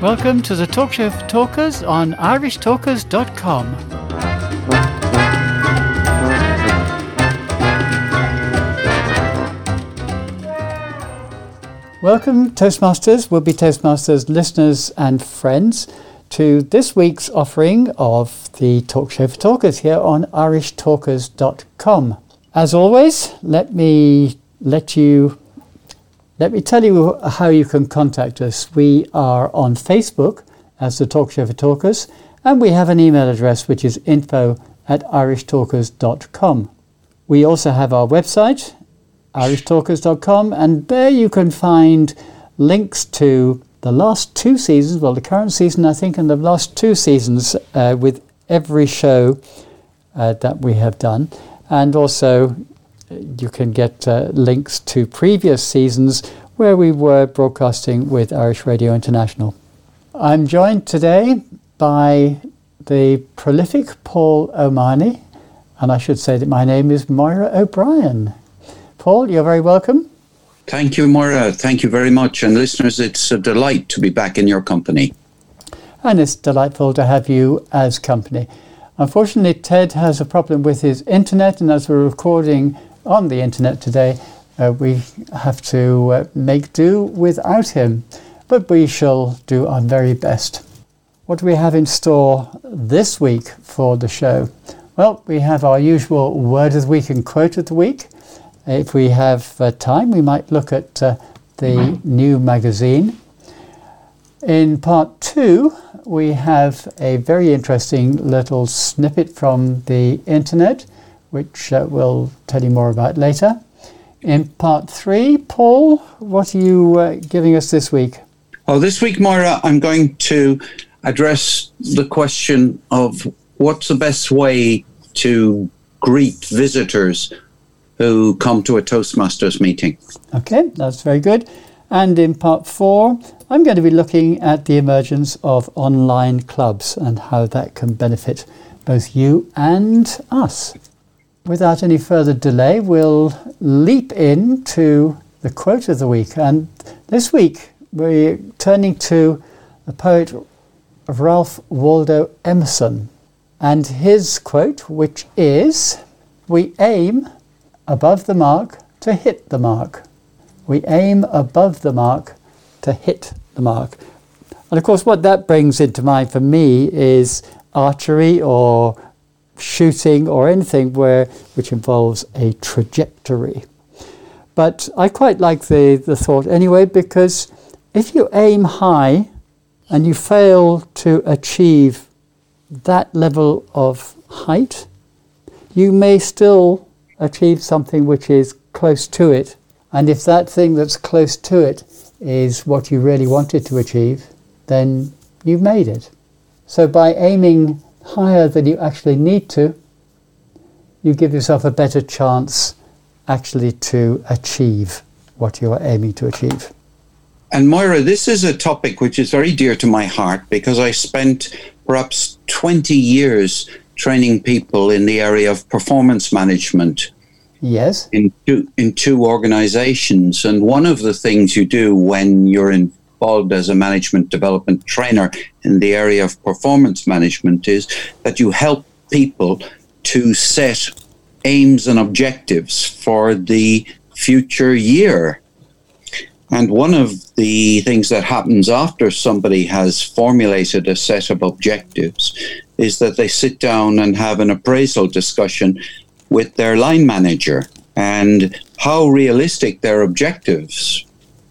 Welcome to the Talk Show for Talkers on irishtalkers.com. Welcome, Toastmasters, will be Toastmasters listeners and friends, to this week's offering of the Talk Show for Talkers here on irishtalkers.com. As always, let me let you let me tell you how you can contact us. We are on Facebook as the Talk Show for Talkers, and we have an email address which is info at irishtalkers.com. We also have our website, irishtalkers.com, and there you can find links to the last two seasons, well, the current season, I think, and the last two seasons uh, with every show uh, that we have done. And also, you can get uh, links to previous seasons where we were broadcasting with Irish Radio International. I'm joined today by the prolific Paul O'Mahony, and I should say that my name is Moira O'Brien. Paul, you're very welcome. Thank you, Moira. Thank you very much. And listeners, it's a delight to be back in your company. And it's delightful to have you as company. Unfortunately, Ted has a problem with his internet, and as we're recording on the internet today, uh, we have to uh, make do without him. But we shall do our very best. What do we have in store this week for the show? Well, we have our usual word of the week and quote of the week. If we have uh, time, we might look at uh, the new magazine. In part two, we have a very interesting little snippet from the internet, which uh, we'll tell you more about later. In part three, Paul, what are you uh, giving us this week? Well, this week, Moira, I'm going to address the question of what's the best way to greet visitors who come to a Toastmasters meeting. Okay, that's very good. And in part four, I'm going to be looking at the emergence of online clubs and how that can benefit both you and us. Without any further delay, we'll leap into the quote of the week. And this week, we're turning to the poet Ralph Waldo Emerson and his quote, which is We aim above the mark to hit the mark. We aim above the mark to hit the mark. And of course, what that brings into mind for me is archery or shooting or anything where which involves a trajectory. But I quite like the, the thought anyway because if you aim high and you fail to achieve that level of height, you may still achieve something which is close to it. And if that thing that's close to it is what you really wanted to achieve, then you've made it. So by aiming higher than you actually need to, you give yourself a better chance actually to achieve what you are aiming to achieve. And Moira, this is a topic which is very dear to my heart because I spent perhaps 20 years training people in the area of performance management. Yes. In two, in two organizations. And one of the things you do when you're involved as a management development trainer in the area of performance management is that you help people to set aims and objectives for the future year. And one of the things that happens after somebody has formulated a set of objectives is that they sit down and have an appraisal discussion with their line manager. And how realistic their objectives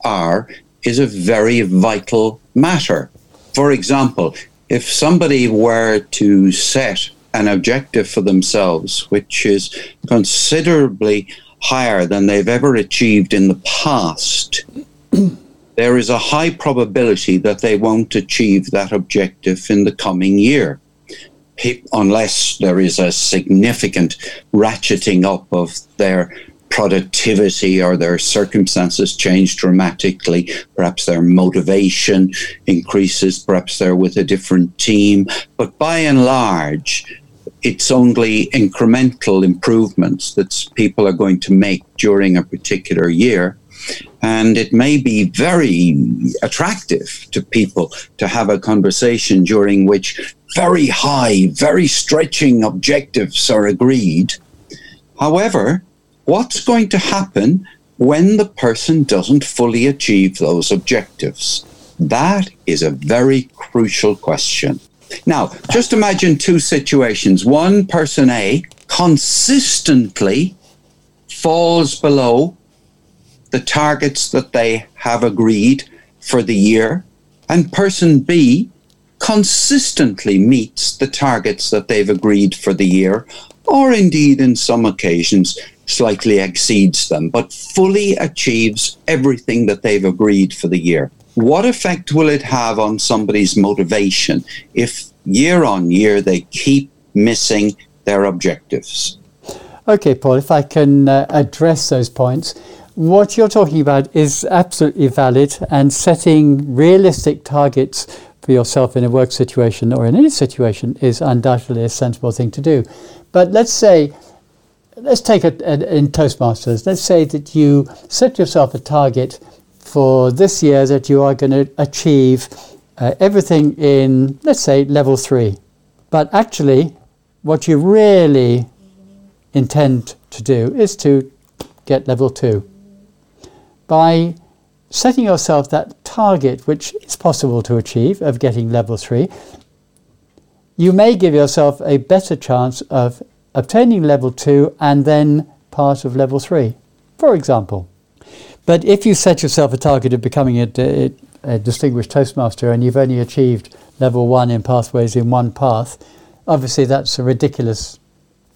are is a very vital matter. For example, if somebody were to set an objective for themselves, which is considerably higher than they've ever achieved in the past, there is a high probability that they won't achieve that objective in the coming year unless there is a significant ratcheting up of their productivity or their circumstances change dramatically. Perhaps their motivation increases, perhaps they're with a different team. But by and large, it's only incremental improvements that people are going to make during a particular year. And it may be very attractive to people to have a conversation during which very high, very stretching objectives are agreed. However, what's going to happen when the person doesn't fully achieve those objectives? That is a very crucial question. Now, just imagine two situations. One person A consistently falls below the targets that they have agreed for the year, and person B consistently meets the targets that they've agreed for the year, or indeed in some occasions slightly exceeds them, but fully achieves everything that they've agreed for the year. What effect will it have on somebody's motivation if year on year they keep missing their objectives? Okay, Paul, if I can uh, address those points. What you're talking about is absolutely valid, and setting realistic targets for yourself in a work situation or in any situation is undoubtedly a sensible thing to do. But let's say, let's take it in Toastmasters, let's say that you set yourself a target for this year that you are going to achieve uh, everything in, let's say, level three. But actually, what you really intend to do is to get level two. By setting yourself that target, which is possible to achieve, of getting level three, you may give yourself a better chance of obtaining level two and then part of level three, for example. But if you set yourself a target of becoming a, a, a distinguished Toastmaster and you've only achieved level one in pathways in one path, obviously that's a ridiculous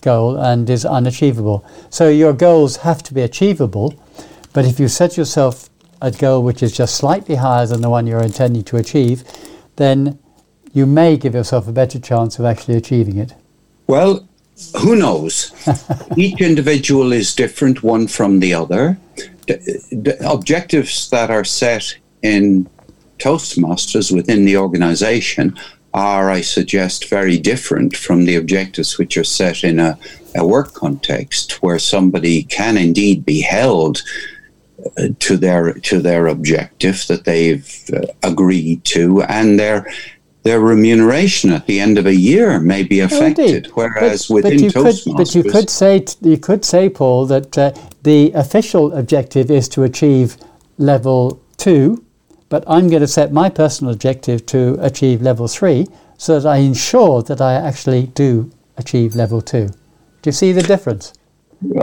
goal and is unachievable. So your goals have to be achievable, but if you set yourself a goal which is just slightly higher than the one you're intending to achieve, then you may give yourself a better chance of actually achieving it. Well, who knows? Each individual is different one from the other. The, objectives that are set in Toastmasters within the organization are, I suggest, very different from the objectives which are set in a, a work context where somebody can indeed be held uh, to their to their objective that they've uh, agreed to and their their remuneration at the end of a year may be affected. Whereas but, within but Toastmasters, could, but you could say you could say, Paul, that uh, the official objective is to achieve level two, but I'm going to set my personal objective to achieve level three so that I ensure that I actually do achieve level two. Do you see the difference?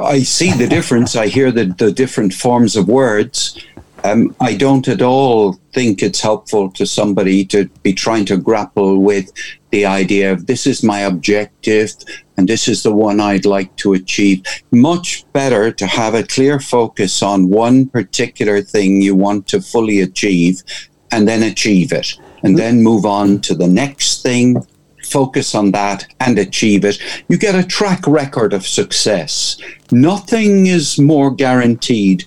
I see the difference. I hear the, the different forms of words. Um, I don't at all think it's helpful to somebody to be trying to grapple with the idea of this is my objective and this is the one I'd like to achieve. Much better to have a clear focus on one particular thing you want to fully achieve and then achieve it and then move on to the next thing focus on that and achieve it, you get a track record of success. Nothing is more guaranteed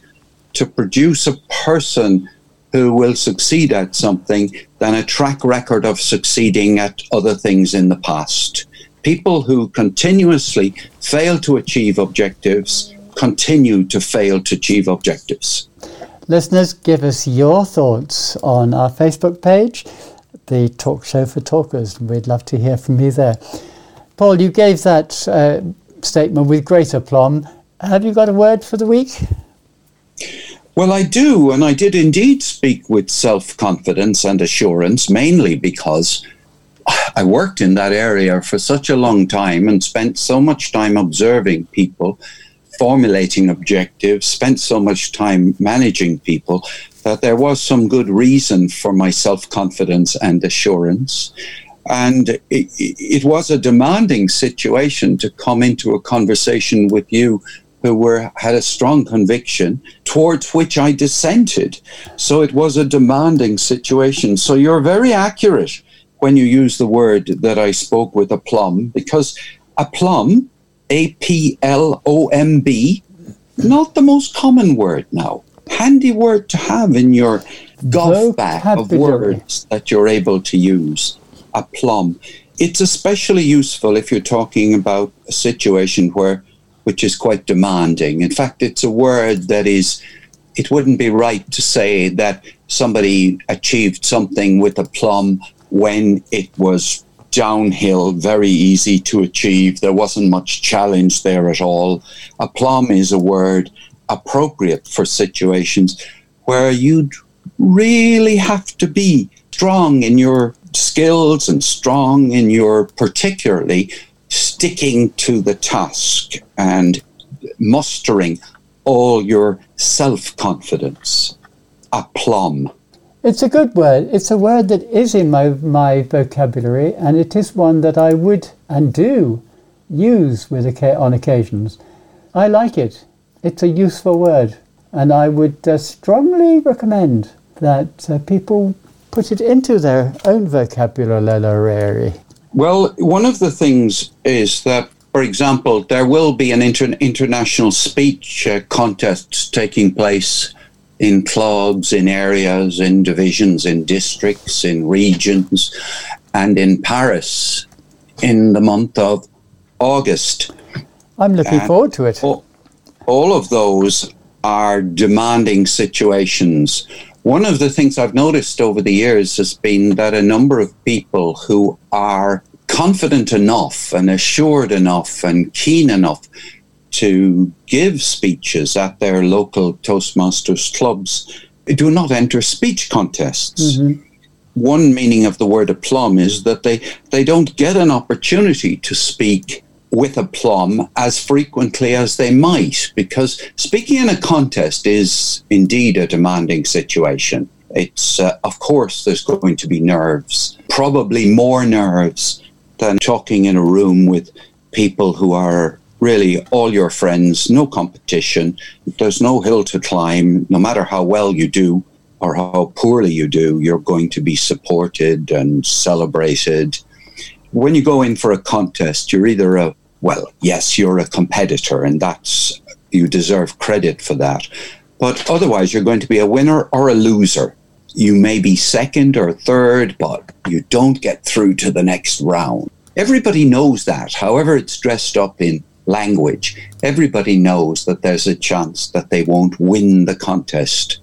to produce a person who will succeed at something than a track record of succeeding at other things in the past. People who continuously fail to achieve objectives continue to fail to achieve objectives. Listeners, give us your thoughts on our Facebook page, the Talk Show for Talkers. We'd love to hear from you there. Paul, you gave that uh, statement with great aplomb. Have you got a word for the week? Well, I do, and I did indeed speak with self confidence and assurance, mainly because I worked in that area for such a long time and spent so much time observing people, formulating objectives, spent so much time managing people that there was some good reason for my self confidence and assurance. And it, it, was a demanding situation to come into a conversation with you who were had a strong conviction towards which I dissented. So it was a demanding situation. So you're very accurate when you use the word that I spoke with aplomb, because aplomb, A P L O M B, not the most common word now. Handy word to have in your golf bag of words that you're able to use. Aplomb. It's especially useful if you're talking about a situation where which is quite demanding. In fact, it's a word that is it wouldn't be right to say that somebody achieved something with aplomb when it was downhill, very easy to achieve. There wasn't much challenge there at all. Aplomb is a word appropriate for situations where you'd really have to be strong in your skills and strong in your particularly sticking to the task and mustering all your self confidence. Aplomb. It's a good word. It's a word that is in my, my vocabulary, and it is one that I would and do use with on occasions. I like it. It's a useful word, and I would uh, strongly recommend that uh, people put it into their own vocabulary. Well, one of the things is that, for example, there will be an inter- international speech uh, contest taking place in clubs, in areas, in divisions, in districts, in regions, and in Paris in the month of August. I'm looking and forward to it. All, all of those are demanding situations. One of the things I've noticed over the years has been that a number of people who are confident enough and assured enough and keen enough to give speeches at their local Toastmasters clubs do not enter speech contests. Mm-hmm. One meaning of the word aplomb is that they, they don't get an opportunity to speak with aplomb as frequently as they might, because speaking in a contest is indeed a demanding situation. It's, uh, of course, there's going to be nerves, probably more nerves than talking in a room with people who are really all your friends, no competition. There's no hill to climb. No matter how well you do or how poorly you do, you're going to be supported and celebrated. When you go in for a contest, you're either a, well, yes, you're a competitor, and that's, you deserve credit for that. But otherwise, you're going to be a winner or a loser. You may be second or third, but you don't get through to the next round. Everybody knows that, however, it's dressed up in language, everybody knows that there's a chance that they won't win the contest.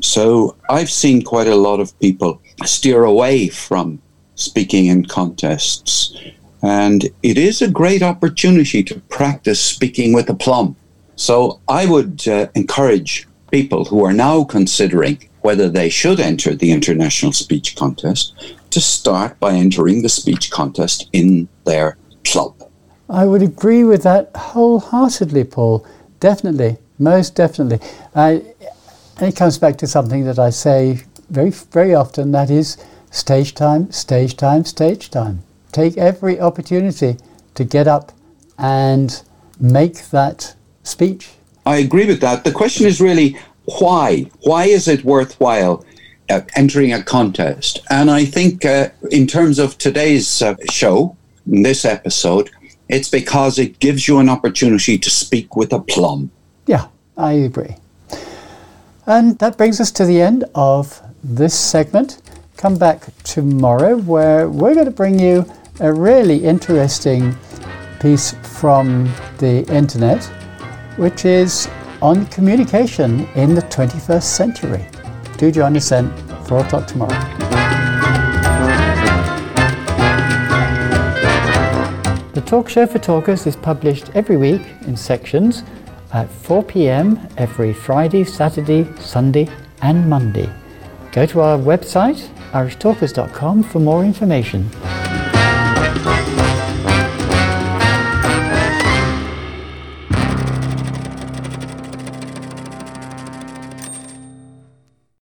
So I've seen quite a lot of people steer away from speaking in contests. And it is a great opportunity to practice speaking with aplomb. So I would uh, encourage people who are now considering whether they should enter the International Speech Contest to start by entering the speech contest in their club. I would agree with that wholeheartedly, Paul. Definitely, most definitely. I, and it comes back to something that I say very, very often that is stage time, stage time, stage time. Take every opportunity to get up and make that speech. I agree with that. The question is really why? Why is it worthwhile uh, entering a contest? And I think, uh, in terms of today's uh, show, in this episode, it's because it gives you an opportunity to speak with aplomb. Yeah, I agree. And that brings us to the end of this segment. Come back tomorrow where we're going to bring you a really interesting piece from the internet, which is on communication in the 21st century. Do join us then, 4 o'clock tomorrow. The talk Show for Talkers is published every week in sections at 4 pm every Friday, Saturday, Sunday, and Monday. Go to our website, irishtalkers.com, for more information.